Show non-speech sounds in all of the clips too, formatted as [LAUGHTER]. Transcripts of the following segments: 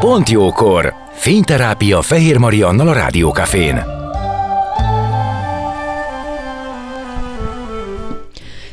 Pont jókor! Fényterápia Fehér Mariannal a Rádiókafén.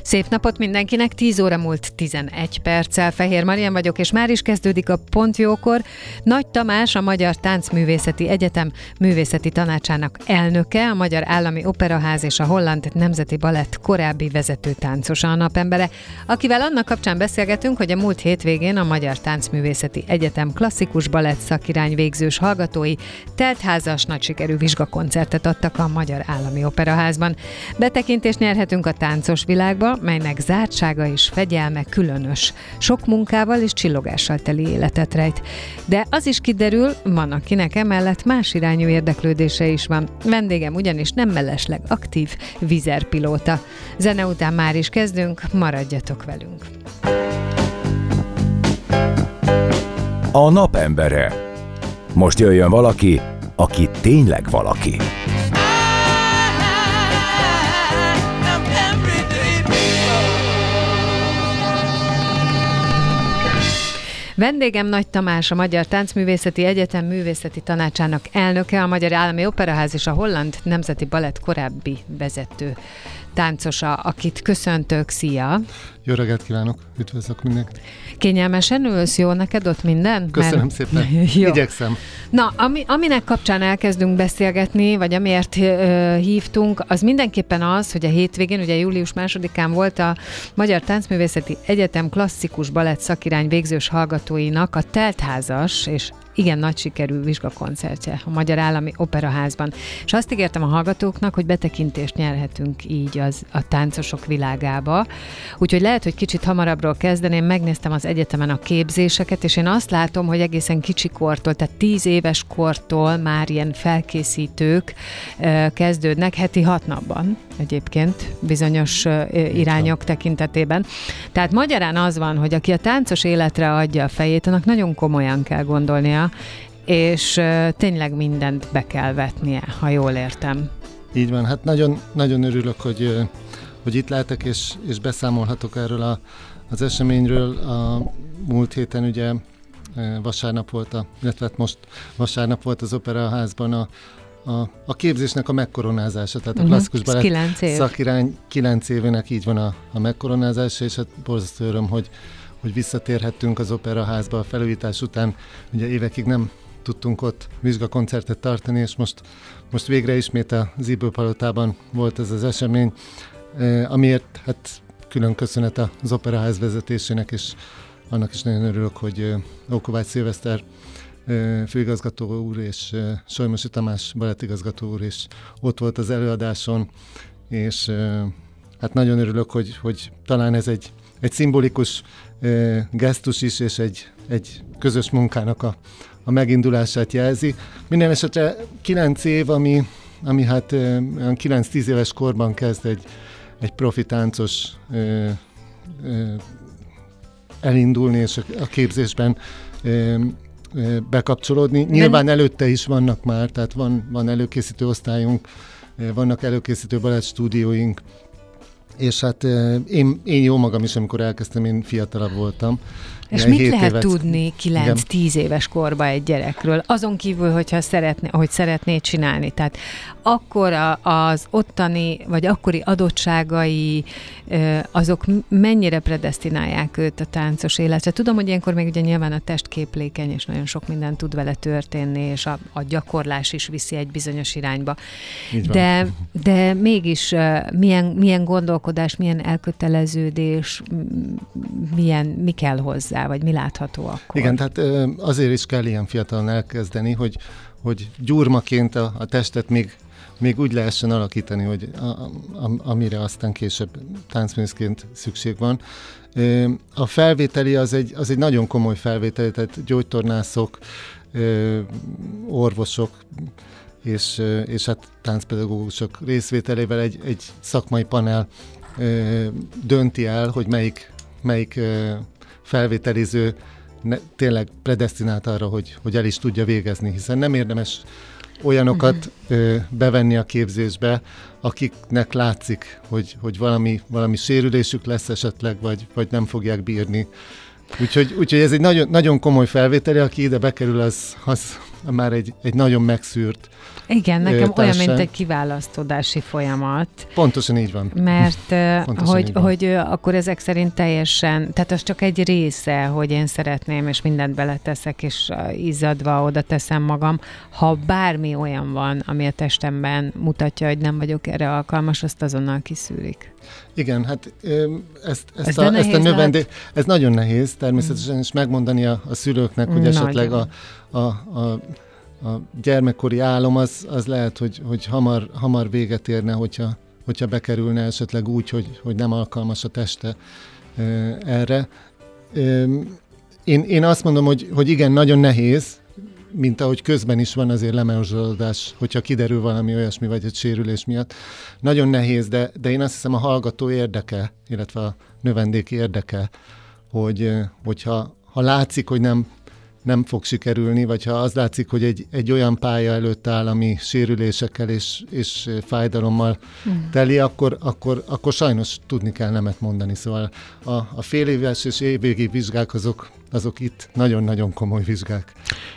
Szép napot mindenkinek, 10 óra múlt 11 perccel. Fehér Marian vagyok, és már is kezdődik a Pontjókor. Nagy Tamás, a Magyar Táncművészeti Egyetem művészeti tanácsának elnöke, a Magyar Állami Operaház és a Holland Nemzeti Balett korábbi vezető táncosa a napembere, akivel annak kapcsán beszélgetünk, hogy a múlt hétvégén a Magyar Táncművészeti Egyetem klasszikus balett szakirány végzős hallgatói teltházas nagy sikerű vizsgakoncertet adtak a Magyar Állami Operaházban. Betekintést nyerhetünk a táncos világba, melynek zártsága és fegyelme különös. Sok munkával és csillogással teli életet rejt. De az is kiderül, van akinek emellett más irányú érdeklődése is van. Vendégem ugyanis nem mellesleg aktív vizerpilóta. Zene után már is kezdünk, maradjatok velünk. A napembere. Most jöjjön valaki, aki tényleg valaki. Vendégem Nagy Tamás, a Magyar Táncművészeti Egyetem művészeti tanácsának elnöke, a Magyar Állami Operaház és a Holland Nemzeti Balett korábbi vezető táncosa, akit köszöntök. Szia! Jó reggelt kívánok, üdvözlök mindenkit! Kényelmesen ülsz, jó neked ott minden? Köszönöm Mert... szépen, [LAUGHS] jó. igyekszem. Na, ami, aminek kapcsán elkezdünk beszélgetni, vagy amiért uh, hívtunk, az mindenképpen az, hogy a hétvégén, ugye július másodikán volt a Magyar Táncművészeti Egyetem klasszikus balett szakirány végzős hallgatóinak a teltházas és igen nagy sikerű vizsgakoncertje a Magyar Állami Operaházban. És azt ígértem a hallgatóknak, hogy betekintést nyerhetünk így az, a táncosok világába. Úgyhogy lehet, hogy kicsit hamarabbról kezdeném, megnéztem az egyetemen a képzéseket, és én azt látom, hogy egészen kicsi kortól, tehát tíz éves kortól már ilyen felkészítők kezdődnek heti hat napban egyébként bizonyos irányok tekintetében. Tehát magyarán az van, hogy aki a táncos életre adja a fejét, annak nagyon komolyan kell gondolnia, és tényleg mindent be kell vetnie, ha jól értem. Így van, hát nagyon, nagyon örülök, hogy, hogy itt lehetek, és, és beszámolhatok erről a, az eseményről. A múlt héten ugye vasárnap volt, a, illetve hát most vasárnap volt az Operaházban a, a, a képzésnek a megkoronázása, tehát uh-huh. a klasszikus balett év. szakirány kilenc évének így van a, a megkoronázása, és hát borzasztó öröm, hogy, hogy visszatérhettünk az operaházba a felújítás után. Ugye évekig nem tudtunk ott vizsgakoncertet tartani, és most, most végre ismét a Zibőpalotában volt ez az esemény, amiért hát külön köszönet az operaház vezetésének, és annak is nagyon örülök, hogy eh, Ókovács Szilveszter főigazgató úr és Solymosi Tamás balettigazgató úr is ott volt az előadáson, és hát nagyon örülök, hogy, hogy talán ez egy, egy szimbolikus gesztus is, és egy, egy közös munkának a, a megindulását jelzi. Minden esetre kilenc év, ami, ami hát 9-10 éves korban kezd egy, egy profi táncos ö, ö, elindulni, és a képzésben ö, bekapcsolódni. Nyilván Nem. előtte is vannak már, tehát van, van előkészítő osztályunk, vannak előkészítő balett stúdióink, és hát én, én jó magam is, amikor elkezdtem, én fiatalabb voltam, és mit lehet évet... tudni 9-10 éves korba egy gyerekről? Azon kívül, hogyha szeretné, hogy szeretné csinálni. Tehát akkor az ottani, vagy akkori adottságai, azok mennyire predestinálják őt a táncos életre? Tudom, hogy ilyenkor még ugye nyilván a test képlékeny, és nagyon sok minden tud vele történni, és a, a gyakorlás is viszi egy bizonyos irányba. De, de mégis milyen, milyen gondolkodás, milyen elköteleződés, milyen, mi kell hozzá? vagy mi látható akkor? Igen, tehát azért is kell ilyen fiatalon elkezdeni, hogy, hogy gyurmaként a, a testet még még úgy lehessen alakítani, hogy a, a, amire aztán később táncművészként szükség van. A felvételi az egy, az egy nagyon komoly felvételi, tehát gyógytornászok, orvosok és, és hát táncpedagógusok részvételével egy, egy szakmai panel dönti el, hogy melyik, melyik felvételiző ne, tényleg predestinált arra, hogy, hogy el is tudja végezni, hiszen nem érdemes olyanokat ö, bevenni a képzésbe, akiknek látszik, hogy, hogy valami, valami sérülésük lesz esetleg, vagy, vagy nem fogják bírni. Úgyhogy, úgyhogy ez egy nagyon, nagyon komoly felvételi, aki ide bekerül, az, az már egy, egy nagyon megszűrt igen, nekem olyan, mint egy kiválasztódási folyamat. Pontosan így van. Mert [LAUGHS] hogy, van. hogy akkor ezek szerint teljesen, tehát az csak egy része, hogy én szeretném, és mindent beleteszek, és izzadva oda teszem magam. Ha bármi olyan van, ami a testemben mutatja, hogy nem vagyok erre alkalmas, azt azonnal kiszűrik. Igen, hát ezt, ezt, ez a, ezt a növendék, ez nagyon nehéz természetesen, és megmondani a, a szülőknek, hogy nagyon. esetleg a, a, a a gyermekkori álom az, az lehet, hogy, hogy hamar, hamar véget érne, hogyha, hogyha bekerülne esetleg úgy, hogy, hogy nem alkalmas a teste erre. Én, én azt mondom, hogy, hogy igen, nagyon nehéz, mint ahogy közben is van azért lemerzsolódás, hogyha kiderül valami olyasmi, vagy egy sérülés miatt. Nagyon nehéz, de, de én azt hiszem a hallgató érdeke, illetve a növendéki érdeke, hogy, hogyha ha látszik, hogy nem nem fog sikerülni, vagy ha az látszik, hogy egy, egy olyan pálya előtt áll, ami sérülésekkel és, és fájdalommal mm. teli, akkor, akkor, akkor sajnos tudni kell nemet mondani. Szóval a, a fél éves és évvégi vizsgák azok azok itt nagyon-nagyon komoly vizsgák.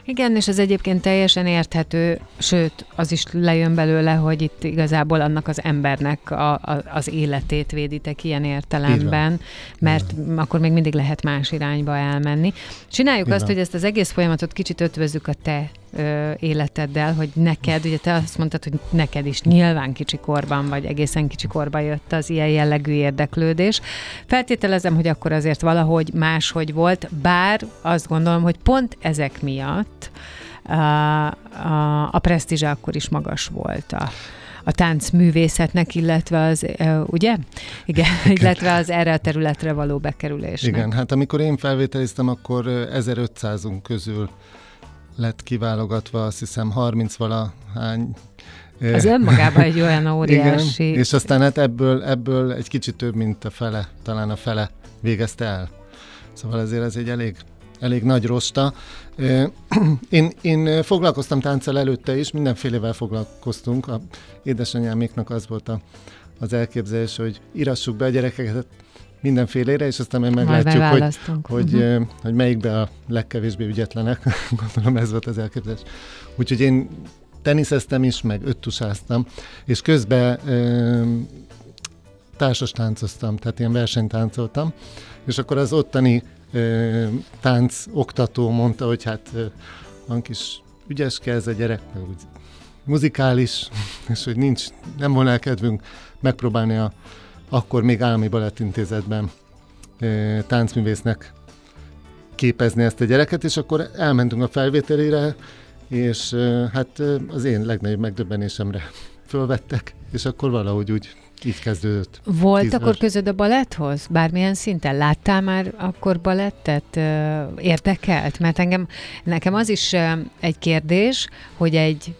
Igen, és ez egyébként teljesen érthető, sőt, az is lejön belőle, hogy itt igazából annak az embernek a, a, az életét véditek ilyen értelemben, mert Igen. akkor még mindig lehet más irányba elmenni. Csináljuk Igen. azt, hogy ezt az egész folyamatot kicsit ötvözzük a te ö, életeddel, hogy neked, ugye te azt mondtad, hogy neked is nyilván kicsi korban, vagy egészen kicsi korban jött az ilyen jellegű érdeklődés. Feltételezem, hogy akkor azért valahogy máshogy volt, bár azt gondolom, hogy pont ezek miatt a, a, a presztízse akkor is magas volt a, a táncművészetnek, illetve az, ugye? Igen, [LAUGHS] illetve az erre a területre való bekerülésnek. Igen, hát amikor én felvételiztem, akkor 1500-unk közül lett kiválogatva, azt hiszem 30 valahány az önmagában egy olyan [LAUGHS] óriási... Igen, és aztán hát ebből, ebből egy kicsit több, mint a fele, talán a fele végezte el. Szóval ezért ez egy elég, elég nagy rosta. [CLEARS THROAT] Én, én foglalkoztam tánccal előtte is, mindenfélevel foglalkoztunk. A édesanyáméknak az volt a, az elképzelés, hogy írassuk be a gyerekeket mindenfélére, és aztán meg meglátjuk, hogy, hogy, uh-huh. hogy melyikbe a legkevésbé ügyetlenek. [LAUGHS] Gondolom ez volt az elképzelés. Úgyhogy én teniszeztem is, meg öttusáztam, és közben ö, társas táncoztam, tehát ilyen versenytáncoltam, és akkor az ottani ö, tánc oktató mondta, hogy hát ö, van kis ügyeske ez a gyerek, meg úgy muzikális, [LAUGHS] és hogy nincs, nem volna kedvünk megpróbálni a akkor még állami balettintézetben táncművésznek képezni ezt a gyereket, és akkor elmentünk a felvételére, és hát az én legnagyobb megdöbbenésemre fölvettek, és akkor valahogy úgy így kezdődött. Volt Tízves. akkor közöd a baletthoz? Bármilyen szinten? Láttál már akkor balettet? Érdekelt? Mert engem, nekem az is egy kérdés, hogy egy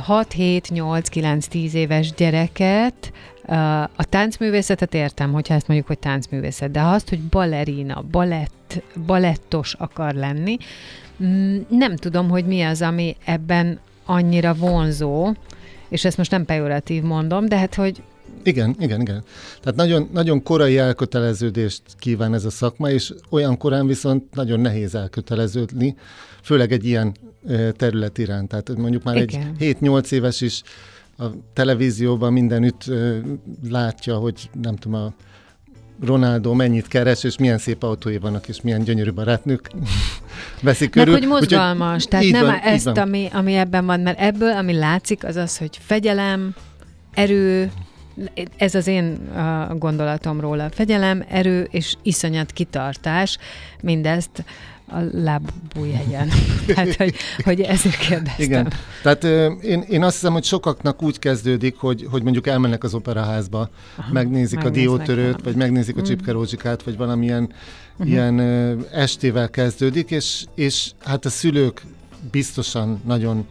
6, 7, 8, 9, 10 éves gyereket a táncművészetet értem, hogyha ezt mondjuk, hogy táncművészet, de azt, hogy balerina, balett, balettos akar lenni, mm, nem tudom, hogy mi az, ami ebben annyira vonzó, és ezt most nem pejoratív mondom, de hát, hogy igen, igen, igen. Tehát nagyon, nagyon korai elköteleződést kíván ez a szakma, és olyan korán viszont nagyon nehéz elköteleződni, főleg egy ilyen terület iránt. Tehát mondjuk már igen. egy 7-8 éves is a televízióban mindenütt látja, hogy nem tudom, a Ronaldo mennyit keres, és milyen szép autói vannak, és milyen gyönyörű barátnők [LAUGHS] veszik körül. Meg hogy mozgalmas, Úgyhogy, tehát nem van, ezt, van. Ami, ami ebben van, mert ebből, ami látszik, az az, hogy fegyelem, erő, ez az én gondolatom róla. Fegyelem, erő és iszonyat kitartás, mindezt a lábújhegyen. [LAUGHS] Tehát, hogy, hogy ezért kérdeztem. Igen. Tehát én, én azt hiszem, hogy sokaknak úgy kezdődik, hogy, hogy mondjuk elmennek az operaházba, Aha, megnézik a diótörőt, vagy megnézik a mm. Csipke Rózsikát, vagy valamilyen uh-huh. ilyen estével kezdődik, és, és hát a szülők biztosan nagyon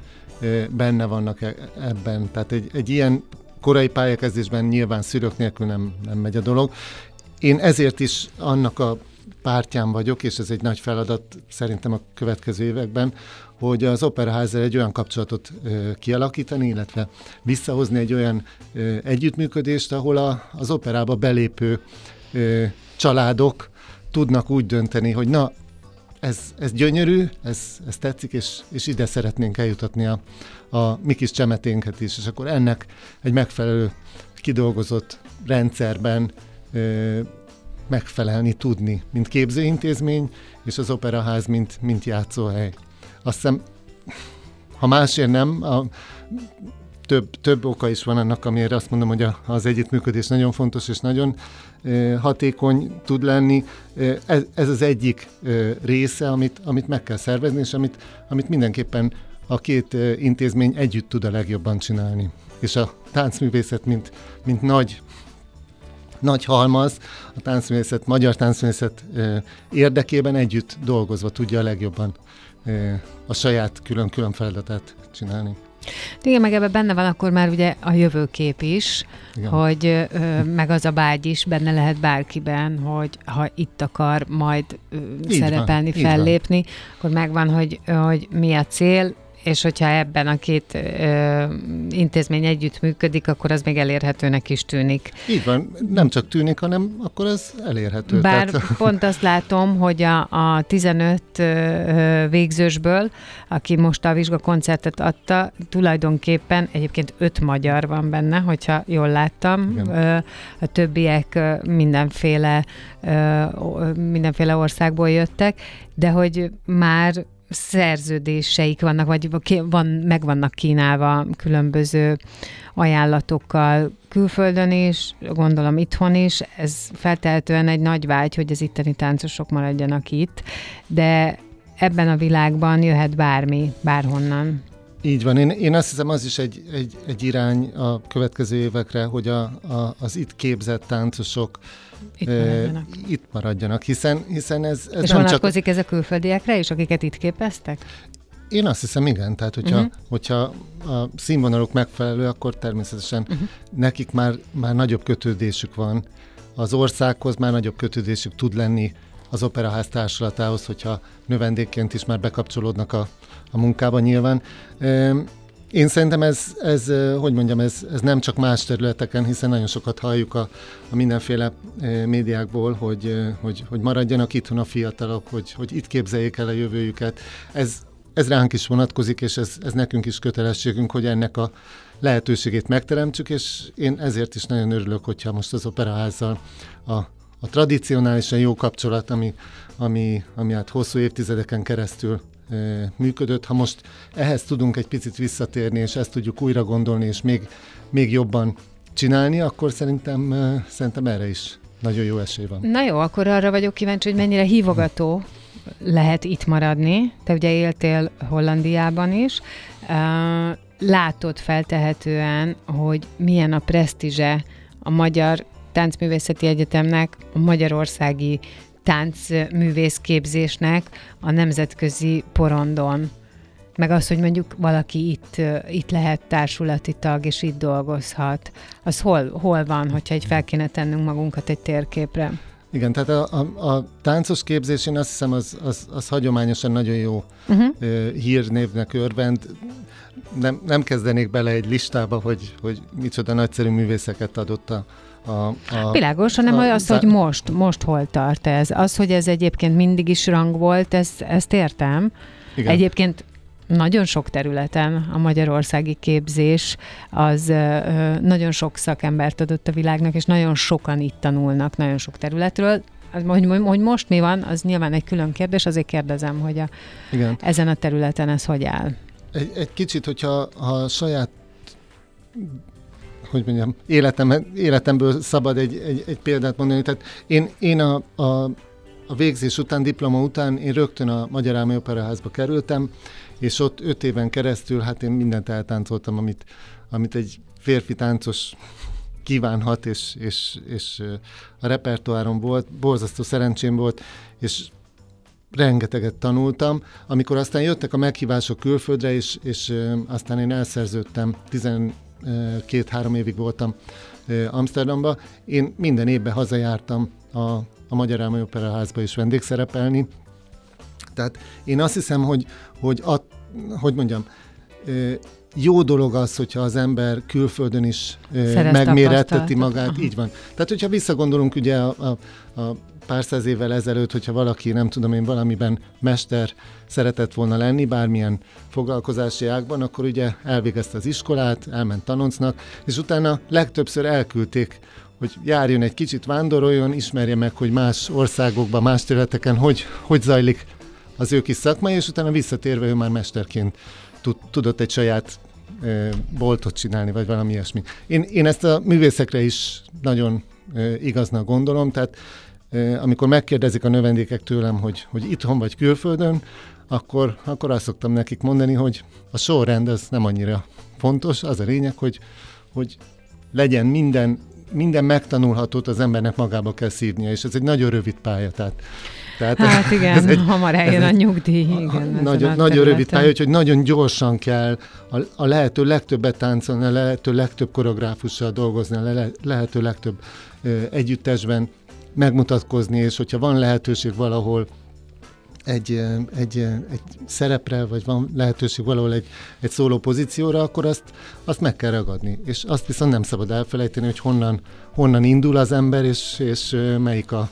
benne vannak e, ebben. Tehát egy, egy ilyen korai pályakezdésben nyilván szülők nélkül nem, nem megy a dolog. Én ezért is annak a pártján vagyok, és ez egy nagy feladat szerintem a következő években, hogy az operaházzal egy olyan kapcsolatot ö, kialakítani, illetve visszahozni egy olyan ö, együttműködést, ahol a, az operába belépő ö, családok tudnak úgy dönteni, hogy na, ez, ez gyönyörű, ez, ez tetszik, és, és ide szeretnénk eljutatni a, a mi kis csemeténket is, és akkor ennek egy megfelelő kidolgozott rendszerben megfelelni tudni, mint képzőintézmény, és az operaház, mint, mint játszóhely. Azt hiszem, ha másért nem, a, több, több oka is van annak, amiért azt mondom, hogy a, az együttműködés nagyon fontos és nagyon e, hatékony tud lenni. Ez, ez az egyik e, része, amit, amit meg kell szervezni, és amit, amit mindenképpen a két intézmény együtt tud a legjobban csinálni. És a táncművészet, mint, mint nagy nagy halmaz, a táncművészet, magyar táncművészet érdekében együtt dolgozva tudja a legjobban a saját külön-külön feladatát csinálni. Igen, meg ebben benne van akkor már ugye a jövőkép is, Igen. hogy ö, meg az a vágy is benne lehet bárkiben, hogy ha itt akar majd ö, szerepelni, van, fellépni, akkor megvan, hogy, hogy mi a cél, és hogyha ebben a két ö, intézmény együtt működik, akkor az még elérhetőnek is tűnik. Így van, nem csak tűnik, hanem akkor ez elérhető. Bár tehát... pont azt látom, hogy a, a 15 ö, végzősből, aki most a vizsgakoncertet adta, tulajdonképpen egyébként öt magyar van benne, hogyha jól láttam. Ö, a többiek mindenféle, ö, mindenféle országból jöttek, de hogy már szerződéseik vannak, vagy van, meg vannak kínálva különböző ajánlatokkal külföldön is, gondolom itthon is. Ez feltehetően egy nagy vágy, hogy az itteni táncosok maradjanak itt, de ebben a világban jöhet bármi, bárhonnan. Így van, én, én azt hiszem az is egy, egy, egy irány a következő évekre, hogy a, a, az itt képzett táncosok itt maradjanak. Itt maradjanak, hiszen, hiszen ez, ez És nem vonatkozik csak... ez a külföldiekre is, akiket itt képeztek? Én azt hiszem, igen. Tehát, hogyha, uh-huh. hogyha a színvonaluk megfelelő, akkor természetesen uh-huh. nekik már, már nagyobb kötődésük van. Az országhoz már nagyobb kötődésük tud lenni az Operaház társulatához, hogyha növendékként is már bekapcsolódnak a, a munkába nyilván. Én szerintem ez, ez hogy mondjam, ez, ez nem csak más területeken, hiszen nagyon sokat halljuk a, a mindenféle médiákból, hogy, hogy, hogy maradjanak itthon a fiatalok, hogy, hogy itt képzeljék el a jövőjüket. Ez, ez ránk is vonatkozik, és ez, ez nekünk is kötelességünk, hogy ennek a lehetőségét megteremtsük, és én ezért is nagyon örülök, hogyha most az operaházzal a, a tradicionálisan jó kapcsolat, ami, ami, ami hát hosszú évtizedeken keresztül működött. Ha most ehhez tudunk egy picit visszatérni, és ezt tudjuk újra gondolni, és még, még jobban csinálni, akkor szerintem, szerintem erre is nagyon jó esély van. Na jó, akkor arra vagyok kíváncsi, hogy mennyire hívogató lehet itt maradni. Te ugye éltél Hollandiában is. Látod feltehetően, hogy milyen a presztízse a Magyar Táncművészeti Egyetemnek, a magyarországi táncművészképzésnek a nemzetközi porondon. Meg az, hogy mondjuk valaki itt, itt lehet társulati tag, és itt dolgozhat. Az hol, hol van, hogyha egy fel kéne tennünk magunkat egy térképre? Igen, tehát a, a, a táncos képzés, én azt hiszem, az, az, az hagyományosan nagyon jó uh-huh. hírnévnek örvend. Nem, nem kezdenék bele egy listába, hogy, hogy micsoda nagyszerű művészeket adott a, a, a, Világos, hanem a, az, hogy most, most hol tart ez. Az, hogy ez egyébként mindig is rang volt, ezt, ezt értem. Igen. Egyébként nagyon sok területen a magyarországi képzés az nagyon sok szakembert adott a világnak, és nagyon sokan itt tanulnak nagyon sok területről. Hogy, hogy most mi van, az nyilván egy külön kérdés, azért kérdezem, hogy a, Igen. ezen a területen ez hogy áll. Egy, egy kicsit, hogyha ha saját hogy mondjam, életem, életemből szabad egy, egy, egy példát mondani. Tehát én, én a, a, a végzés után, diploma után én rögtön a Magyar Álmi Operaházba kerültem, és ott öt éven keresztül hát én mindent eltáncoltam, amit, amit egy férfi táncos kívánhat, és, és, és a repertoáron volt, borzasztó szerencsém volt, és rengeteget tanultam. Amikor aztán jöttek a meghívások külföldre, és, és aztán én elszerződtem két-három évig voltam Amsterdamba. Én minden évben hazajártam a, a Magyar Álmai Operaházba is vendégszerepelni. Tehát én azt hiszem, hogy, hogy, a, hogy mondjam, jó dolog az, hogyha az ember külföldön is Szerez megméretteti magát, Aha. így van. Tehát, hogyha visszagondolunk ugye a, a, a pár száz évvel ezelőtt, hogyha valaki, nem tudom én, valamiben mester szeretett volna lenni, bármilyen foglalkozási ágban, akkor ugye elvégezte az iskolát, elment tanoncnak, és utána legtöbbször elküldték hogy járjon egy kicsit, vándoroljon, ismerje meg, hogy más országokban, más területeken hogy, hogy zajlik az ő kis szakma, és utána visszatérve ő már mesterként tud, tudott egy saját e, boltot csinálni, vagy valami ilyesmi. Én, én ezt a művészekre is nagyon e, igaznak gondolom, tehát amikor megkérdezik a növendékek tőlem, hogy, hogy itthon vagy külföldön, akkor, akkor azt szoktam nekik mondani, hogy a sorrend az nem annyira fontos, az a lényeg, hogy, hogy legyen minden minden megtanulhatót az embernek magába kell szívnia, és ez egy nagyon rövid pálya. Tehát, tehát hát [LAUGHS] igen, ez egy, hamar eljön a nyugdíj. Igen, nagyon, nagyon rövid pálya, úgyhogy nagyon gyorsan kell a, a lehető legtöbbet táncolni, a lehető legtöbb koreográfussal dolgozni, a le, lehető legtöbb ö, együttesben megmutatkozni, és hogyha van lehetőség valahol egy, egy, egy szerepre, vagy van lehetőség valahol egy, egy szóló pozícióra, akkor azt, azt meg kell ragadni. És azt viszont nem szabad elfelejteni, hogy honnan, honnan indul az ember, és, és melyik a,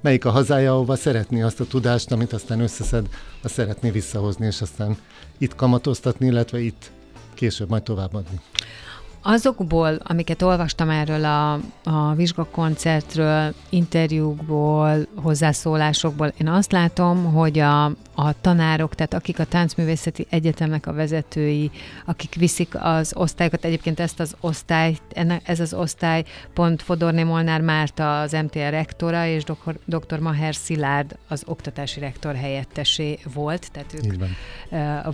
melyik a hazája, ahova szeretné azt a tudást, amit aztán összeszed, azt szeretné visszahozni, és aztán itt kamatoztatni, illetve itt később majd továbbadni. Azokból, amiket olvastam erről a, a vizsgakoncertről, interjúkból, hozzászólásokból, én azt látom, hogy a, a tanárok, tehát akik a táncművészeti egyetemnek a vezetői, akik viszik az osztályokat, egyébként ezt az osztály, ez az osztály pont Fodorné Molnár Márta az MTL rektora, és dr. Maher Szilárd az oktatási rektor helyettesé volt, tehát ők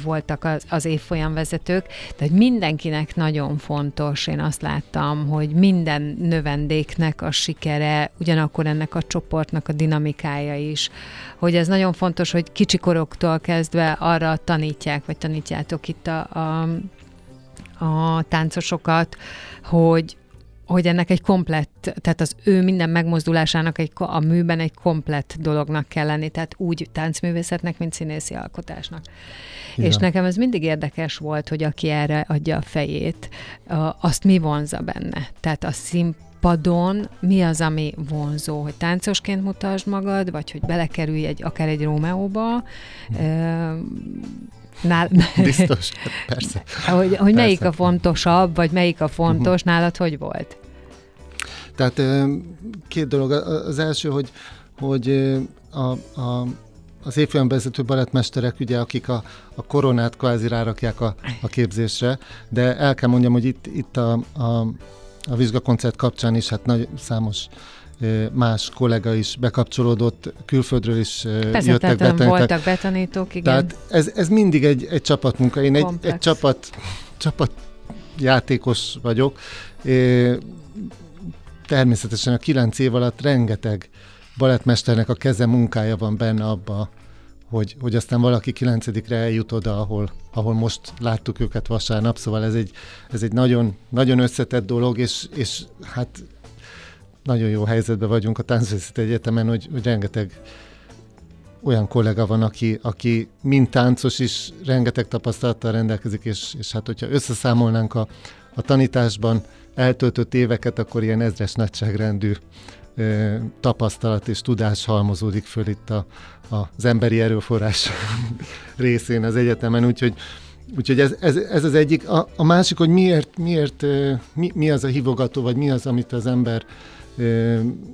voltak az, az évfolyam vezetők, tehát mindenkinek nagyon fontos én azt láttam, hogy minden növendéknek a sikere, ugyanakkor ennek a csoportnak a dinamikája is, hogy ez nagyon fontos, hogy kicsikoroktól kezdve arra tanítják, vagy tanítjátok itt a, a, a táncosokat, hogy, hogy ennek egy komplett, tehát az ő minden megmozdulásának egy, a műben egy komplett dolognak kell lenni, tehát úgy táncművészetnek, mint színészi alkotásnak. Igen. És nekem ez mindig érdekes volt, hogy aki erre adja a fejét, azt mi vonza benne. Tehát a színpadon mi az, ami vonzó, hogy táncosként mutasd magad, vagy hogy belekerülj egy, akár egy Rómeóba, hm. Nál... [LAUGHS] Biztos, [LAUGHS] persze. hogy, hogy persze. melyik a fontosabb, vagy melyik a fontos, uh-huh. nálad hogy volt? Tehát két dolog. Az első, hogy, hogy a, a, az évfolyam vezető balettmesterek, ugye, akik a, a koronát kvázi rárakják a, a képzésre, de el kell mondjam, hogy itt, itt a, a, a vizsgakoncert kapcsán is hát nagy, számos más kollega is bekapcsolódott, külföldről is Persze, jöttek betanítók. voltak betanítók, igen. Tehát ez, ez mindig egy, egy csapatmunka. Én egy, egy csapat, csapat játékos vagyok. Természetesen a kilenc év alatt rengeteg balettmesternek a keze munkája van benne abba, hogy, hogy aztán valaki kilencedikre eljut oda, ahol, ahol most láttuk őket vasárnap, szóval ez egy, ez egy nagyon, nagyon összetett dolog, és, és hát nagyon jó helyzetben vagyunk a Táncvészeti Egyetemen, hogy, hogy rengeteg olyan kollega van, aki, aki mind táncos is rengeteg tapasztalattal rendelkezik, és, és hát hogyha összeszámolnánk a, a tanításban eltöltött éveket, akkor ilyen ezres nagyságrendű ö, tapasztalat és tudás halmozódik föl itt a, az emberi erőforrás [LAUGHS] részén az egyetemen, úgyhogy Úgyhogy ez, ez, ez az egyik. A, a másik, hogy miért, miért mi, mi az a hívogató, vagy mi az, amit az ember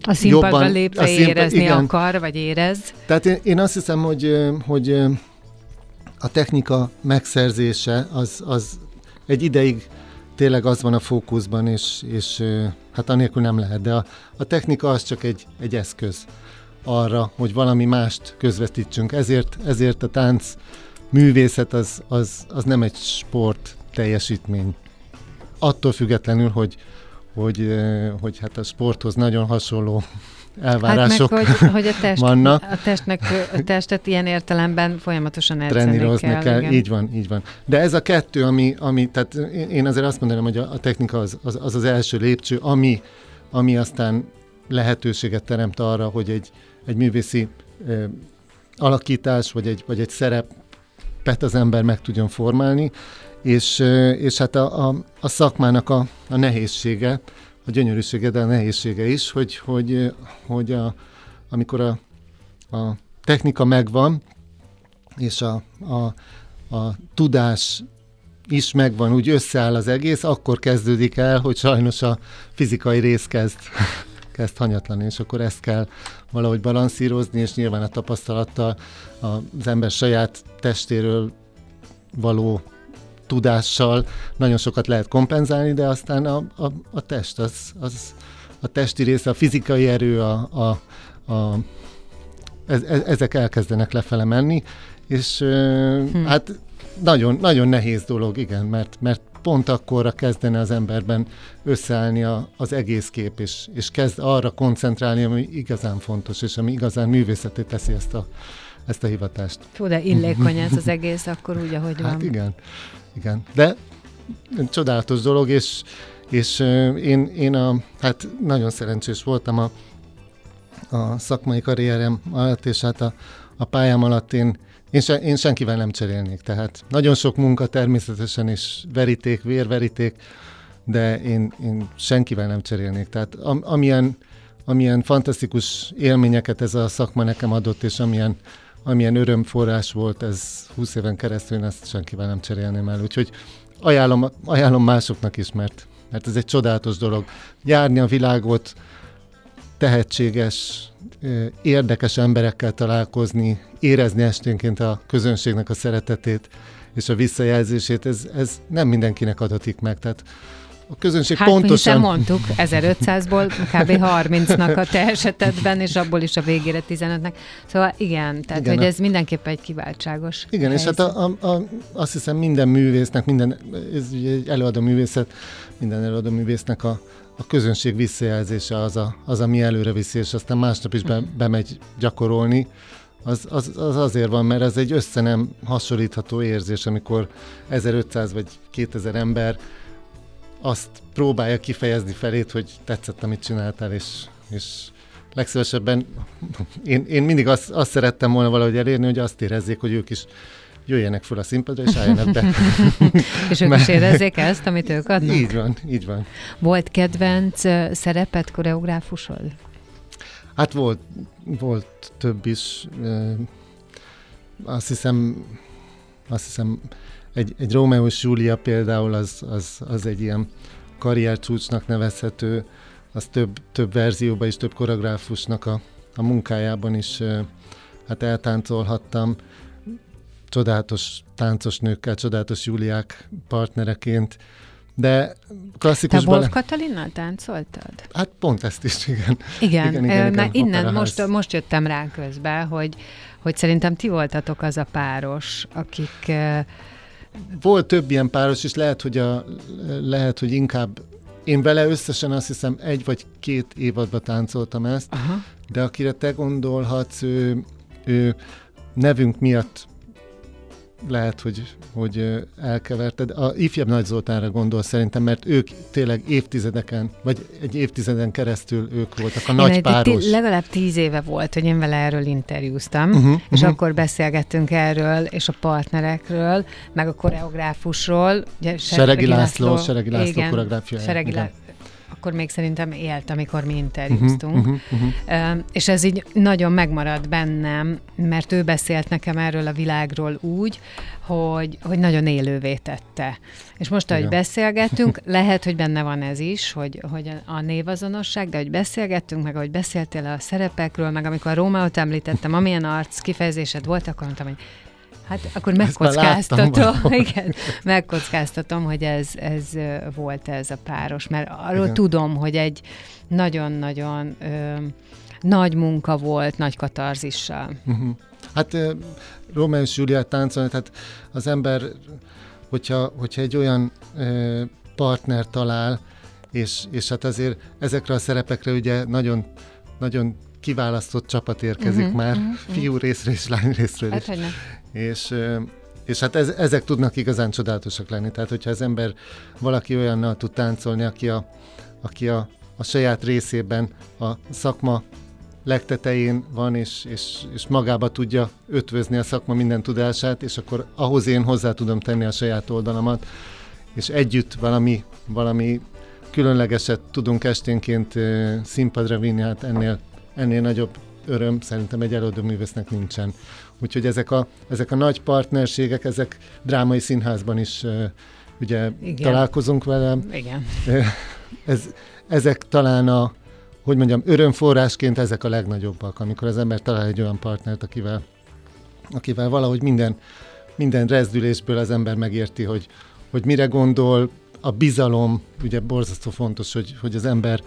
a színpadra jobban, lépve a színpad, érezni igen. akar, vagy érez. Tehát én, én azt hiszem, hogy, hogy a technika megszerzése az, az egy ideig tényleg az van a fókuszban, és, és hát anélkül nem lehet, de a, a technika az csak egy, egy eszköz arra, hogy valami mást közvetítsünk. Ezért, ezért a tánc művészet az, az, az nem egy sport teljesítmény. Attól függetlenül, hogy, hogy, hogy hát a sporthoz nagyon hasonló elvárások hát meg, hogy, hogy a test, vannak. A, testnek, a testet ilyen értelemben folyamatosan edzeni kell. kell. Igen. Így van, így van. De ez a kettő, ami, ami tehát én azért azt mondanám, hogy a, a technika az, az az, az első lépcső, ami, ami aztán lehetőséget teremt arra, hogy egy, egy művészi ö, alakítás, vagy egy, vagy egy szerepet az ember meg tudjon formálni, és, és hát a, a, a szakmának a, a nehézsége, a gyönyörűsége, de a nehézsége is, hogy, hogy, hogy a, amikor a, a technika megvan, és a, a, a tudás is megvan, úgy összeáll az egész, akkor kezdődik el, hogy sajnos a fizikai rész kezd, [LAUGHS] kezd hanyatlani, és akkor ezt kell valahogy balanszírozni, és nyilván a tapasztalattal az ember saját testéről való tudással nagyon sokat lehet kompenzálni, de aztán a, a, a test, az, az a testi része, a fizikai erő, a, a, a, ez, ezek elkezdenek lefele menni, és hm. hát nagyon, nagyon nehéz dolog, igen, mert, mert pont akkorra kezdene az emberben összeállni a, az egész kép, és, és kezd arra koncentrálni, ami igazán fontos, és ami igazán művészeté teszi ezt a, ezt a hivatást. Fú, de illékony ez az egész akkor úgy, ahogy hát van. igen, igen. De csodálatos dolog, és, és én, én a, hát nagyon szerencsés voltam a, a szakmai karrierem alatt, és hát a, a pályám alatt én én, se, én senkivel nem cserélnék. Tehát nagyon sok munka természetesen is veríték, vérveríték, de én, én senkivel nem cserélnék. Tehát am, amilyen, amilyen fantasztikus élményeket ez a szakma nekem adott, és amilyen, amilyen örömforrás volt ez 20 éven keresztül, én ezt senkivel nem cserélném el. Úgyhogy ajánlom, ajánlom másoknak is, mert, mert ez egy csodálatos dolog. Járni a világot, tehetséges, érdekes emberekkel találkozni, érezni esténként a közönségnek a szeretetét és a visszajelzését, ez, ez nem mindenkinek adatik meg. Tehát a közönség hát, pontosan... mondtuk, 1500-ból kb. 30-nak a te esetedben, és abból is a végére 15-nek. Szóval igen, tehát igen, hogy ez mindenképpen egy kiváltságos Igen, helyzet. és hát a, a, a, azt hiszem minden művésznek, minden ez ugye egy előadó művészet, minden előadó művésznek a, a közönség visszajelzése az, a, az ami előre viszi, és aztán másnap is be, mhm. bemegy gyakorolni, az, az, az azért van, mert ez egy össze nem hasonlítható érzés, amikor 1500 vagy 2000 ember azt próbálja kifejezni felét, hogy tetszett, amit csináltál, és, és legszívesebben én, én mindig azt, azt szerettem volna valahogy elérni, hogy azt érezzék, hogy ők is jöjjenek fel a színpadra, és álljanak be. [LAUGHS] és ők is érezzék ezt, amit ők adnak? Így van, így van. Volt kedvenc szerepet koreográfusod? Hát volt, volt több is. Azt hiszem, azt hiszem egy, egy Romeo és Julia például az, az, az egy ilyen karriercsúcsnak nevezhető, az több, több verzióban is, több koreográfusnak a, a munkájában is hát eltáncolhattam csodálatos táncos nőkkel, csodálatos Júliák partnereként, de klasszikus Te Wolf Katalinnal táncoltad? Hát pont ezt is, igen. Igen, igen, igen, igen innen most, most jöttem rá közben, hogy, hogy szerintem ti voltatok az a páros, akik... Volt több ilyen páros, és lehet, hogy, a, lehet, hogy inkább én vele összesen azt hiszem egy vagy két évadban táncoltam ezt, Aha. de akire te gondolhatsz, ő, ő nevünk miatt lehet, hogy, hogy elkeverted. A ifjabb Nagy Zoltánra gondol szerintem, mert ők tényleg évtizedeken, vagy egy évtizeden keresztül ők voltak a én nagy páros. Legalább tíz éve volt, hogy én vele erről interjúztam, uh-huh, és uh-huh. akkor beszélgettünk erről, és a partnerekről, meg a koreográfusról. Ugye, Seregi László, László Seregi László igen, koreográfiája. Seregi László akkor még szerintem élt, amikor mi interjúztunk. Uh-huh, uh-huh, uh-huh. És ez így nagyon megmaradt bennem, mert ő beszélt nekem erről a világról úgy, hogy, hogy nagyon élővé tette. És most, ahogy Igen. beszélgettünk, [LAUGHS] lehet, hogy benne van ez is, hogy, hogy a névazonosság, de hogy beszélgettünk, meg ahogy beszéltél a szerepekről, meg amikor a Rómaot említettem, amilyen arc kifejezésed volt, akkor mondtam, hogy Hát akkor megkockáztatom, [LAUGHS] igen, megkockáztatom, hogy ez, ez volt ez a páros, mert arról igen. tudom, hogy egy nagyon-nagyon nagy munka volt, nagy katarzissal. Uh-huh. Hát Rómeó és Júliát táncolni, tehát az ember, hogyha, hogyha egy olyan ö, partner talál, és, és hát azért ezekre a szerepekre ugye nagyon, nagyon kiválasztott csapat érkezik uh-huh, már, uh-huh, fiú részről és lány részről hát, is. És, és hát ez, ezek tudnak igazán csodálatosak lenni. Tehát, hogyha az ember valaki olyannal tud táncolni, aki a, aki a, a saját részében a szakma legtetején van, és, és, és magába tudja ötvözni a szakma minden tudását, és akkor ahhoz én hozzá tudom tenni a saját oldalamat, és együtt valami, valami különlegeset tudunk esténként színpadra vinni, hát ennél, ennél nagyobb öröm szerintem egy előadó művésznek nincsen. Úgyhogy ezek a, ezek a nagy partnerségek, ezek drámai színházban is ugye Igen. találkozunk vele. Igen. Ez, ezek talán a, hogy mondjam, örömforrásként ezek a legnagyobbak, amikor az ember talál egy olyan partnert, akivel, akivel valahogy minden, minden rezdülésből az ember megérti, hogy, hogy mire gondol, a bizalom, ugye borzasztó fontos, hogy, hogy az ember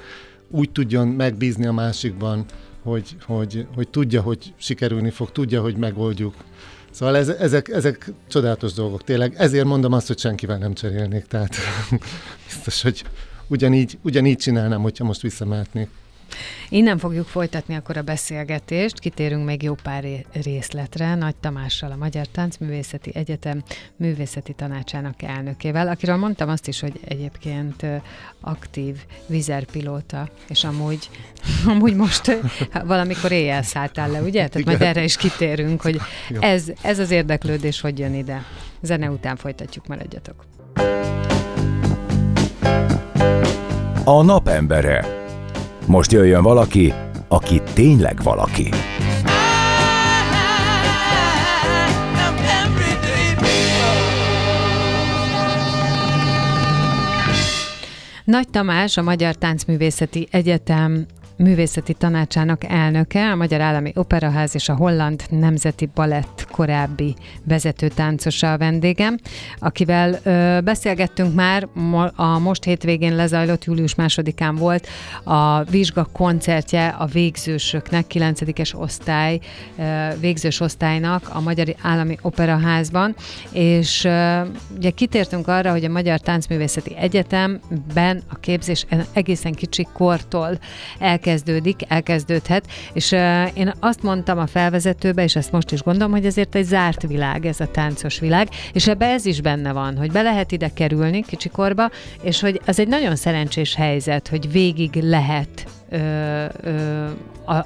úgy tudjon megbízni a másikban, hogy, hogy, hogy tudja, hogy sikerülni fog, tudja, hogy megoldjuk. Szóval ez, ezek, ezek csodálatos dolgok, tényleg. Ezért mondom azt, hogy senkivel nem cserélnék, tehát [LAUGHS] biztos, hogy ugyanígy, ugyanígy csinálnám, hogyha most visszamehetnék. Innen fogjuk folytatni akkor a beszélgetést, kitérünk még jó pár részletre Nagy Tamással, a Magyar Táncművészeti Egyetem művészeti tanácsának elnökével, akiről mondtam azt is, hogy egyébként aktív vizerpilóta, és amúgy, [LAUGHS] amúgy most valamikor éjjel szálltál le, ugye? Tehát Igen. majd erre is kitérünk, hogy ez, ez az érdeklődés hogy jön ide. Zene után folytatjuk, maradjatok. A napembere. Most jöjjön valaki, aki tényleg valaki. Nagy Tamás, a Magyar Táncművészeti Egyetem művészeti tanácsának elnöke, a Magyar Állami Operaház és a Holland Nemzeti Balett korábbi vezető táncosa a vendégem, akivel ö, beszélgettünk már, a most hétvégén lezajlott július másodikán volt a vizsga koncertje a végzősöknek, 9-es osztály, ö, végzős osztálynak a Magyar Állami Operaházban, és ö, ugye kitértünk arra, hogy a Magyar Táncművészeti Egyetemben a képzés egészen kicsi kortól el elkezdődik, elkezdődhet, és én azt mondtam a felvezetőbe, és ezt most is gondolom, hogy ezért egy zárt világ, ez a táncos világ, és ebbe ez is benne van, hogy be lehet ide kerülni kicsikorba, és hogy az egy nagyon szerencsés helyzet, hogy végig lehet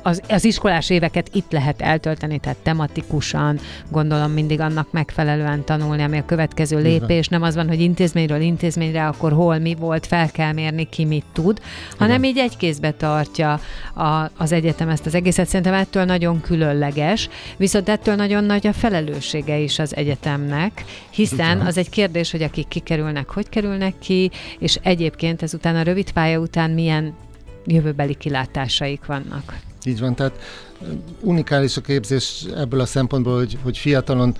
az, az iskolás éveket itt lehet eltölteni, tehát tematikusan, gondolom mindig annak megfelelően tanulni, ami a következő lépés. Nem az van, hogy intézményről intézményre, akkor hol mi volt, fel kell mérni, ki mit tud, hanem Igen. így egy kézbe tartja a, az egyetem ezt az egészet. Szerintem ettől nagyon különleges, viszont ettől nagyon nagy a felelőssége is az egyetemnek, hiszen az egy kérdés, hogy akik kikerülnek, hogy kerülnek ki, és egyébként ezután a rövid pálya után milyen jövőbeli kilátásaik vannak. Így van, tehát unikális a képzés ebből a szempontból, hogy, hogy fiatalon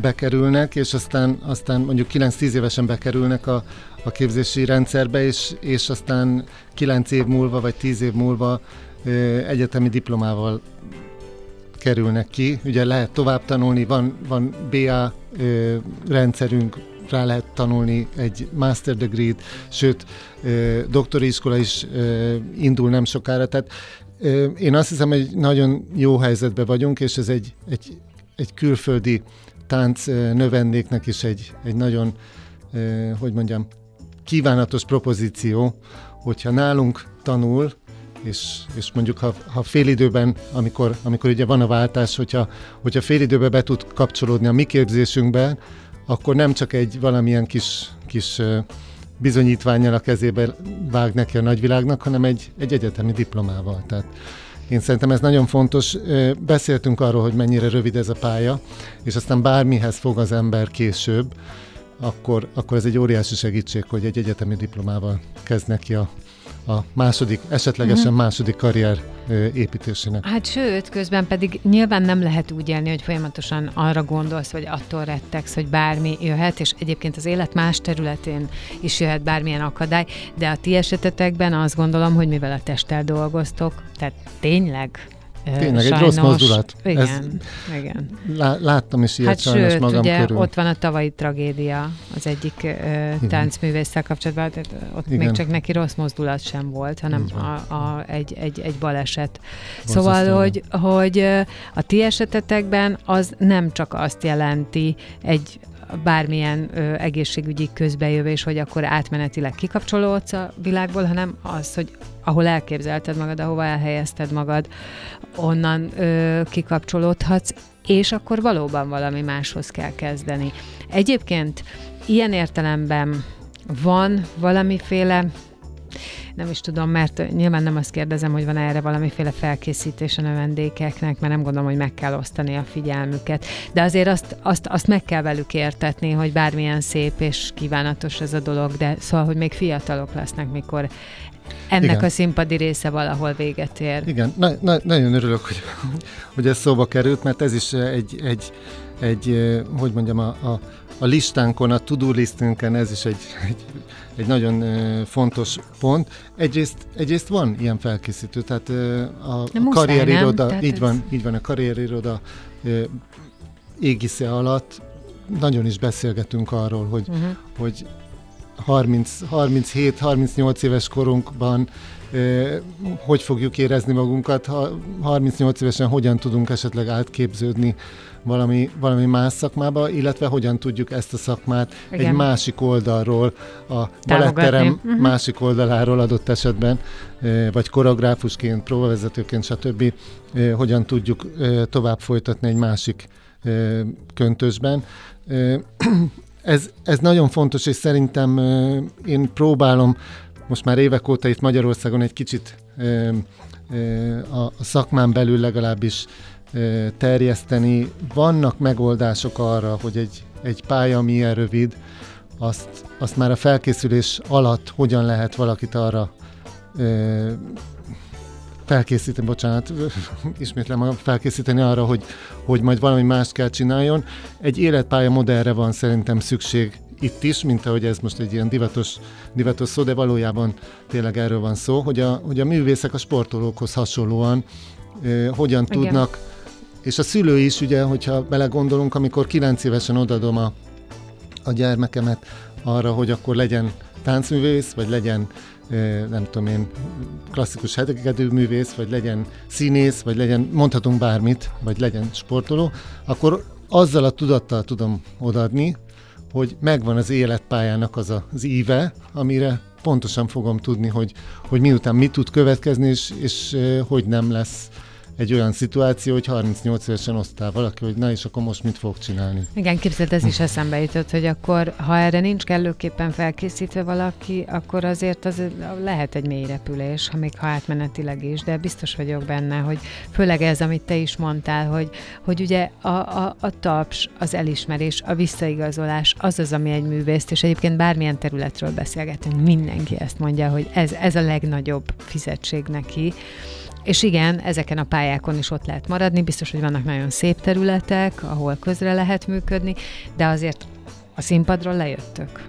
bekerülnek, és aztán, aztán mondjuk 9-10 évesen bekerülnek a, a képzési rendszerbe, és, és aztán 9 év múlva, vagy 10 év múlva egyetemi diplomával kerülnek ki. Ugye lehet tovább tanulni, van, van BA ö, rendszerünk, rá lehet tanulni egy master degree-t, sőt, doktori iskola is indul nem sokára, tehát én azt hiszem, hogy nagyon jó helyzetben vagyunk, és ez egy, egy, egy külföldi tánc növendéknek is egy, egy nagyon, hogy mondjam, kívánatos propozíció, hogyha nálunk tanul, és, és mondjuk ha, ha félidőben, amikor, amikor ugye van a váltás, hogyha, hogyha félidőben be tud kapcsolódni a mi képzésünkbe, akkor nem csak egy valamilyen kis, kis bizonyítványjal a kezébe vág neki a nagyvilágnak, hanem egy, egy egyetemi diplomával. Tehát én szerintem ez nagyon fontos. Beszéltünk arról, hogy mennyire rövid ez a pálya, és aztán bármihez fog az ember később, akkor, akkor ez egy óriási segítség, hogy egy egyetemi diplomával kezd neki a, a második, esetlegesen uh-huh. második karrier építésének. Hát sőt, közben pedig nyilván nem lehet úgy élni, hogy folyamatosan arra gondolsz, vagy attól rettegsz, hogy bármi jöhet, és egyébként az élet más területén is jöhet bármilyen akadály, de a ti esetetekben azt gondolom, hogy mivel a testtel dolgoztok, tehát tényleg Tényleg sajnos, egy rossz mozdulat. Igen, Ez, igen. Lá, láttam is ilyet hát sajnos sőt, magam ugye körül. ott van a tavalyi tragédia az egyik uh, táncművésszel kapcsolatban, tehát ott igen. még csak neki rossz mozdulat sem volt, hanem a, a, egy, egy, egy baleset. Borzasztó. Szóval, hogy, hogy a ti esetetekben az nem csak azt jelenti egy bármilyen ö, egészségügyi közbejövés, hogy akkor átmenetileg kikapcsolódsz a világból, hanem az, hogy ahol elképzelted magad, ahova elhelyezted magad, onnan ö, kikapcsolódhatsz, és akkor valóban valami máshoz kell kezdeni. Egyébként ilyen értelemben van valamiféle nem is tudom, mert nyilván nem azt kérdezem, hogy van erre valamiféle felkészítés a növendékeknek, mert nem gondolom, hogy meg kell osztani a figyelmüket. De azért azt, azt, azt meg kell velük értetni, hogy bármilyen szép és kívánatos ez a dolog, de szóval, hogy még fiatalok lesznek, mikor ennek Igen. a színpadi része valahol véget ér. Igen, na, na, nagyon örülök, hogy, hogy ez szóba került, mert ez is egy, egy, egy hogy mondjam, a, a, a listánkon, a to-do listünkön ez is egy, egy, egy nagyon fontos pont. Egyrészt, egyrészt van ilyen felkészítő, tehát a, a karrieriroda, így ez... van, így van, a karrieriroda égisze alatt nagyon is beszélgetünk arról, hogy, uh-huh. hogy 37-38 éves korunkban hogy fogjuk érezni magunkat, ha 38 évesen hogyan tudunk esetleg átképződni valami, valami más szakmába, illetve hogyan tudjuk ezt a szakmát Igen. egy másik oldalról, a baletterem uh-huh. másik oldaláról adott esetben, vagy koreográfusként, próbavezetőként, stb. hogyan tudjuk tovább folytatni egy másik köntösben. Ez, ez nagyon fontos, és szerintem én próbálom most már évek óta itt Magyarországon egy kicsit a szakmán belül legalábbis terjeszteni. Vannak megoldások arra, hogy egy, egy pálya milyen rövid, azt, azt már a felkészülés alatt hogyan lehet valakit arra felkészíteni, bocsánat, ismétlem magam, felkészíteni arra, hogy, hogy majd valami mást kell csináljon. Egy életpálya modellre van szerintem szükség itt is, mint ahogy ez most egy ilyen divatos, divatos szó, de valójában tényleg erről van szó, hogy a, hogy a művészek a sportolókhoz hasonlóan eh, hogyan Igen. tudnak, és a szülő is, ugye, hogyha belegondolunk, amikor kilenc évesen odadom a, a gyermekemet arra, hogy akkor legyen táncművész, vagy legyen nem tudom én, klasszikus művész, vagy legyen színész, vagy legyen, mondhatunk bármit, vagy legyen sportoló, akkor azzal a tudattal tudom odaadni, hogy megvan az életpályának az az íve, amire pontosan fogom tudni, hogy, hogy miután mi tud következni, és, és hogy nem lesz egy olyan szituáció, hogy 38 évesen osztál valaki, hogy na és akkor most mit fog csinálni. Igen, képzeld, ez is eszembe jutott, hogy akkor, ha erre nincs kellőképpen felkészítve valaki, akkor azért az lehet egy mély repülés, ha még ha átmenetileg is, de biztos vagyok benne, hogy főleg ez, amit te is mondtál, hogy, hogy ugye a, a, a taps, az elismerés, a visszaigazolás, az az, ami egy művészt, és egyébként bármilyen területről beszélgetünk, mindenki ezt mondja, hogy ez, ez a legnagyobb fizetség neki, és igen, ezeken a pályákon is ott lehet maradni, biztos, hogy vannak nagyon szép területek, ahol közre lehet működni, de azért a színpadról lejöttök.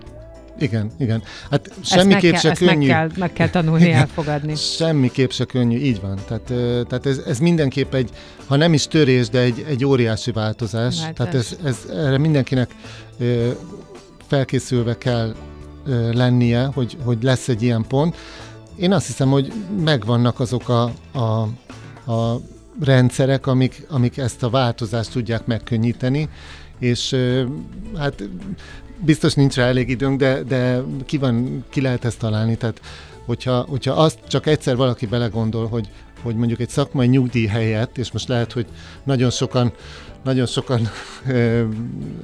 Igen, igen. Hát semmiképp se könnyű. Meg kell, meg kell tanulni elfogadni. semmiképp se könnyű, így van. Tehát, tehát ez, ez mindenképp egy, ha nem is törés, de egy, egy óriási változás. változás. Tehát ez, ez erre mindenkinek felkészülve kell lennie, hogy, hogy lesz egy ilyen pont én azt hiszem, hogy megvannak azok a, a, a rendszerek, amik, amik ezt a változást tudják megkönnyíteni, és hát biztos nincs rá elég időnk, de, de ki, van, ki lehet ezt találni, tehát hogyha, hogyha azt csak egyszer valaki belegondol, hogy, hogy mondjuk egy szakmai nyugdíj helyett, és most lehet, hogy nagyon sokan nagyon sokan [LAUGHS] ö,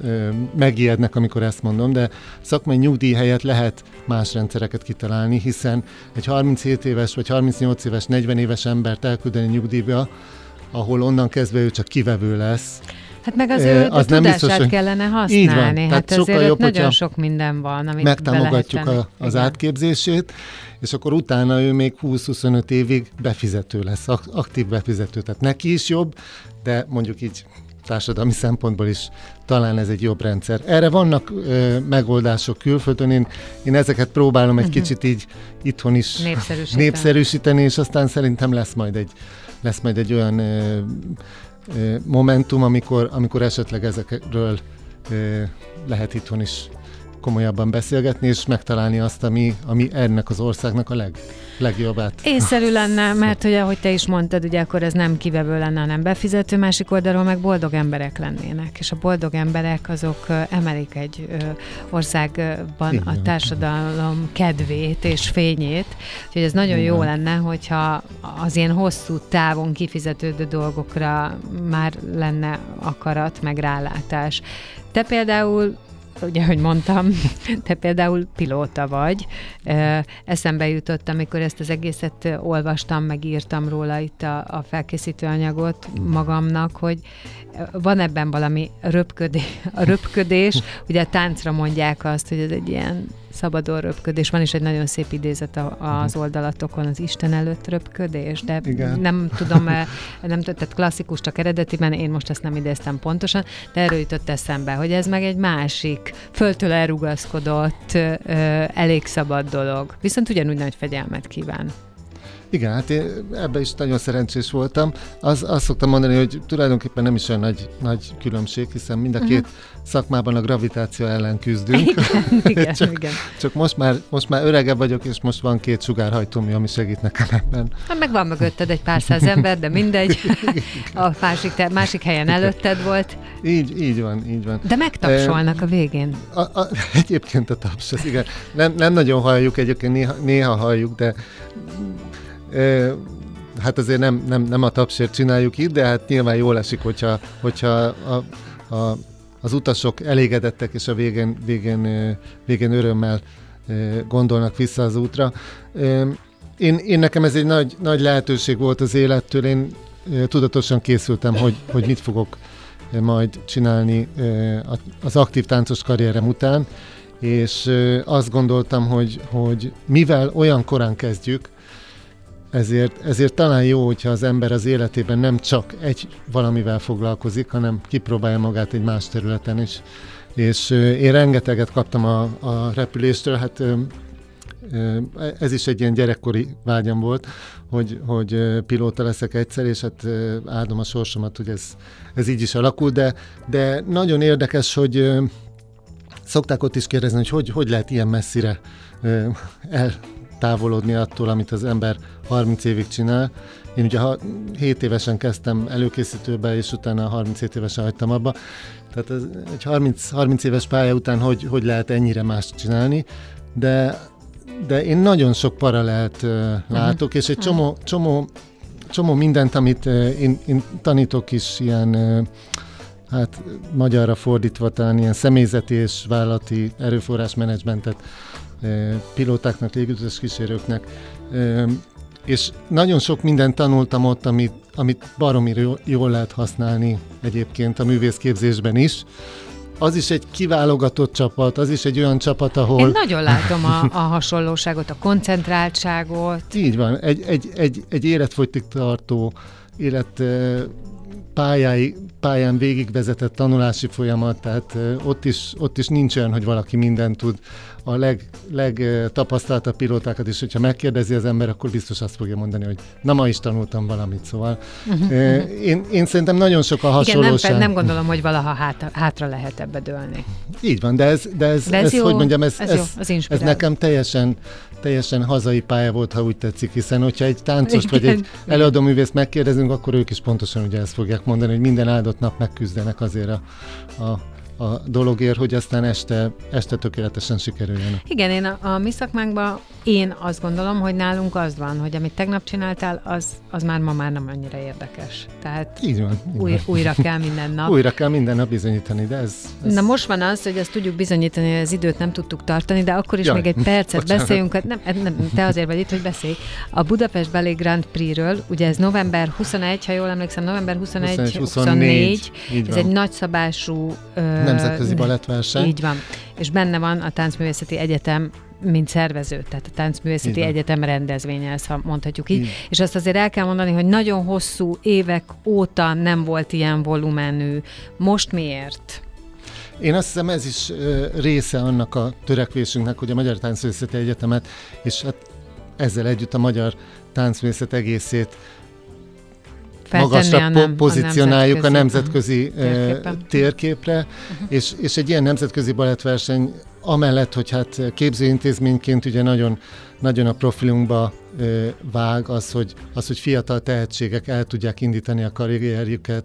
ö, megijednek, amikor ezt mondom, de szakmai nyugdíj helyett lehet más rendszereket kitalálni, hiszen egy 37 éves vagy 38 éves, 40 éves embert elküldeni nyugdíjba, ahol onnan kezdve ő csak kivevő lesz. Hát meg az ő az nem biztos, hogy... kellene használni. Így van. Hát Tehát sokkal jobb, nagyon sok minden van, amit Megtámogatjuk a, az Igen. átképzését, és akkor utána ő még 20-25 évig befizető lesz, aktív befizető. Tehát neki is jobb, de mondjuk így társadalmi szempontból is talán ez egy jobb rendszer. Erre vannak ö, megoldások külföldön, én, én ezeket próbálom egy uh-huh. kicsit így itthon is népszerűsíteni. népszerűsíteni, és aztán szerintem lesz majd egy, lesz majd egy olyan ö, ö, momentum, amikor, amikor esetleg ezekről ö, lehet itthon is komolyabban beszélgetni, és megtalálni azt, ami, ami ennek az országnak a leg, legjobbát. Észszerű lenne, mert ugye, ahogy te is mondtad, ugye akkor ez nem kivevő lenne, hanem befizető, másik oldalról meg boldog emberek lennének, és a boldog emberek azok emelik egy országban Igen. a társadalom kedvét és fényét, úgyhogy ez nagyon Igen. jó lenne, hogyha az ilyen hosszú távon kifizetődő dolgokra már lenne akarat, meg rálátás. Te például ugye, hogy mondtam, [LAUGHS] te például pilóta vagy. Eszembe jutott, amikor ezt az egészet olvastam, meg írtam róla itt a, a felkészítő anyagot magamnak, hogy van ebben valami röpködés, [LAUGHS] a röpködés, ugye a táncra mondják azt, hogy ez egy ilyen szabadon röpködés. Van is egy nagyon szép idézet az oldalatokon, az Isten előtt röpködés, de Igen. nem tudom, nem tehát klasszikus, csak eredetiben, én most ezt nem idéztem pontosan, de erről jutott eszembe, hogy ez meg egy másik, föltől elrugaszkodott, elég szabad dolog. Viszont ugyanúgy nagy fegyelmet kíván. Igen, hát én ebben is nagyon szerencsés voltam. Az, azt szoktam mondani, hogy tulajdonképpen nem is olyan nagy, nagy különbség, hiszen mind a két uh-huh. szakmában a gravitáció ellen küzdünk. Igen, [LAUGHS] igen, csak, igen. csak most, már, most már öregebb vagyok, és most van két sugárhajtómű, ami segít nekem ebben. Hát meg van mögötted egy pár száz ember, de mindegy. [LAUGHS] A másik, te, másik helyen előtted volt. Így, így van, így van. De megtapsolnak a végén. A, a, [LAUGHS] egyébként a taps, az igen. Nem, nem nagyon halljuk, egyébként néha, néha halljuk, de hát azért nem, nem, nem a tapsért csináljuk itt, de hát nyilván jól esik, hogyha, hogyha a, a, az utasok elégedettek, és a végén, végén, végén örömmel gondolnak vissza az útra. Én, én nekem ez egy nagy, nagy lehetőség volt az élettől, én tudatosan készültem, hogy, hogy mit fogok majd csinálni az aktív táncos karrierem után, és azt gondoltam, hogy, hogy mivel olyan korán kezdjük, ezért, ezért talán jó, hogyha az ember az életében nem csak egy valamivel foglalkozik, hanem kipróbálja magát egy más területen is. És én rengeteget kaptam a, a repüléstől, hát ez is egy ilyen gyerekkori vágyam volt, hogy, hogy pilóta leszek egyszer, és hát áldom a sorsomat, hogy ez, ez így is alakult, de, de nagyon érdekes, hogy szokták ott is kérdezni, hogy hogy, hogy lehet ilyen messzire el távolodni attól, amit az ember 30 évig csinál. Én ugye 7 évesen kezdtem előkészítőbe, és utána 37 évesen hagytam abba. Tehát ez, egy 30, 30 éves pálya után hogy, hogy lehet ennyire más csinálni, de, de én nagyon sok paralelt uh, látok, uh-huh. és egy csomó, csomó, csomó mindent, amit uh, én, én tanítok is ilyen uh, hát magyarra fordítva talán ilyen személyzeti és vállalati erőforrásmenedzsmentet pilótáknak, kísérőknek, és nagyon sok mindent tanultam ott, amit, amit baromi jól lehet használni egyébként a művészképzésben is. Az is egy kiválogatott csapat, az is egy olyan csapat, ahol... Én nagyon látom a, a hasonlóságot, a koncentráltságot. Így van, egy, egy, egy, egy életfogytig tartó élet pályái, pályán végigvezetett tanulási folyamat, tehát ott is, ott is nincs olyan, hogy valaki mindent tud. A leg, legtapasztaltabb pilótákat is, hogyha megkérdezi az ember, akkor biztos azt fogja mondani, hogy na ma is tanultam valamit, szóval uh-huh. én, én szerintem nagyon sok a hasonlóság. Igen, nem, nem gondolom, hogy valaha hátra, hátra lehet ebbe dőlni. Így van, de ez, de ez, de ez, ez jó, hogy mondjam, ez, ez, ez, jó, ez, ez nekem teljesen teljesen hazai pálya volt, ha úgy tetszik, hiszen hogyha egy táncost vagy egy előadóművészt megkérdezünk, akkor ők is pontosan ugye ezt fogják mondani, hogy minden áldott nap megküzdenek azért a, a a dologért, hogy aztán este, este tökéletesen sikerüljön. Igen, én a, a mi szakmánkban én azt gondolom, hogy nálunk az van, hogy amit tegnap csináltál, az, az már ma már nem annyira érdekes. Tehát így van, így új, van. újra kell minden nap. újra kell minden nap bizonyítani, de ez, ez... Na most van az, hogy ezt tudjuk bizonyítani, hogy az időt nem tudtuk tartani, de akkor is Jaj, még egy percet bocsánat. beszéljünk. Nem, nem, te azért vagy itt, hogy beszélj. A Budapest Ballet Grand Prix-ről, ugye ez november 21, ha jól emlékszem, november 21, 21 24, 24 ez egy nagyszabású uh, nemzetközi balettverseny. Így van. És benne van a Táncművészeti Egyetem mint szervező, tehát a Táncművészeti Igen. Egyetem rendezvénye, ezt ha mondhatjuk így. Igen. És azt azért el kell mondani, hogy nagyon hosszú évek óta nem volt ilyen volumenű. Most miért? Én azt hiszem ez is része annak a törekvésünknek, hogy a Magyar Táncművészeti Egyetemet, és hát ezzel együtt a magyar táncművészet egészét magasra po- pozícionáljuk a nemzetközi, a nemzetközi térképen. térképre, uh-huh. és, és egy ilyen nemzetközi balettverseny amellett, hogy hát képzőintézményként ugye nagyon, nagyon a profilunkba vág az hogy, az, hogy fiatal tehetségek el tudják indítani a karrierjüket,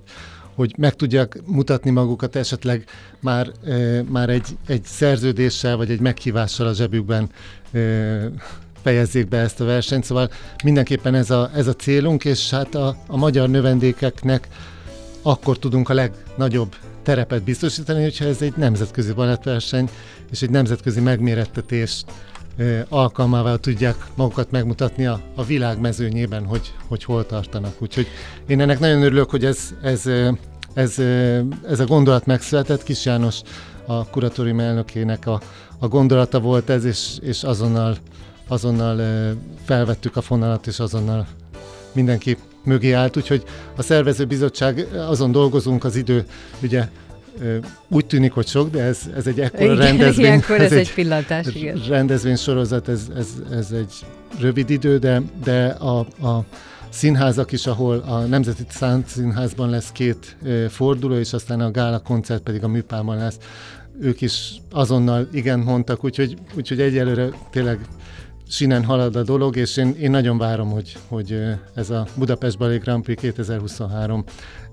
hogy meg tudják mutatni magukat esetleg már, e, már egy, egy szerződéssel vagy egy meghívással a zsebükben fejezzék be ezt a versenyt, szóval mindenképpen ez a, ez a célunk, és hát a, a magyar növendékeknek akkor tudunk a legnagyobb terepet biztosítani, hogyha ez egy nemzetközi balettverseny és egy nemzetközi megmérettetés alkalmával tudják magukat megmutatni a, a világ mezőnyében, hogy, hogy hol tartanak. Úgyhogy én ennek nagyon örülök, hogy ez, ez, ez, ez a gondolat megszületett. Kis János a kuratórium elnökének a, a gondolata volt ez, és, és azonnal, azonnal felvettük a fonalat, és azonnal mindenki mögé állt, úgyhogy a szervezőbizottság azon dolgozunk, az idő ugye úgy tűnik, hogy sok, de ez, ez egy ekkora igen, rendezvény. [LAUGHS] Ilyenkor ez, ez egy pillantás, igen. Rendezvény sorozat, ez, ez, ez egy rövid idő, de, de a, a színházak is, ahol a Nemzeti Színházban lesz két forduló, és aztán a gála koncert pedig a műpában lesz. Ők is azonnal igen mondtak, úgyhogy, úgyhogy egyelőre tényleg sinen halad a dolog, és én, én nagyon várom, hogy, hogy ez a Budapest Ballet Grand Prix 2023,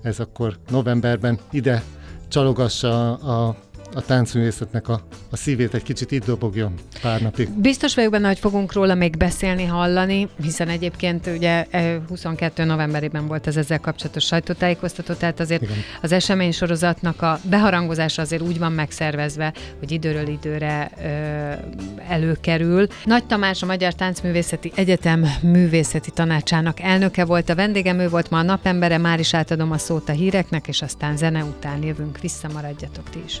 ez akkor novemberben ide csalogassa a a táncművészetnek a, a szívét egy kicsit itt dobogjon pár napig. Biztos vagyok benne, hogy fogunk róla még beszélni, hallani, hiszen egyébként ugye 22 e, novemberében volt ez ezzel kapcsolatos sajtótájékoztató, tehát azért Igen. az esemény sorozatnak a beharangozása azért úgy van megszervezve, hogy időről időre ö, előkerül. Nagy Tamás a Magyar Táncművészeti Egyetem művészeti tanácsának elnöke volt, a vendégem ő volt ma a napembere, már is átadom a szót a híreknek, és aztán zene után jövünk vissza, maradjatok ti is.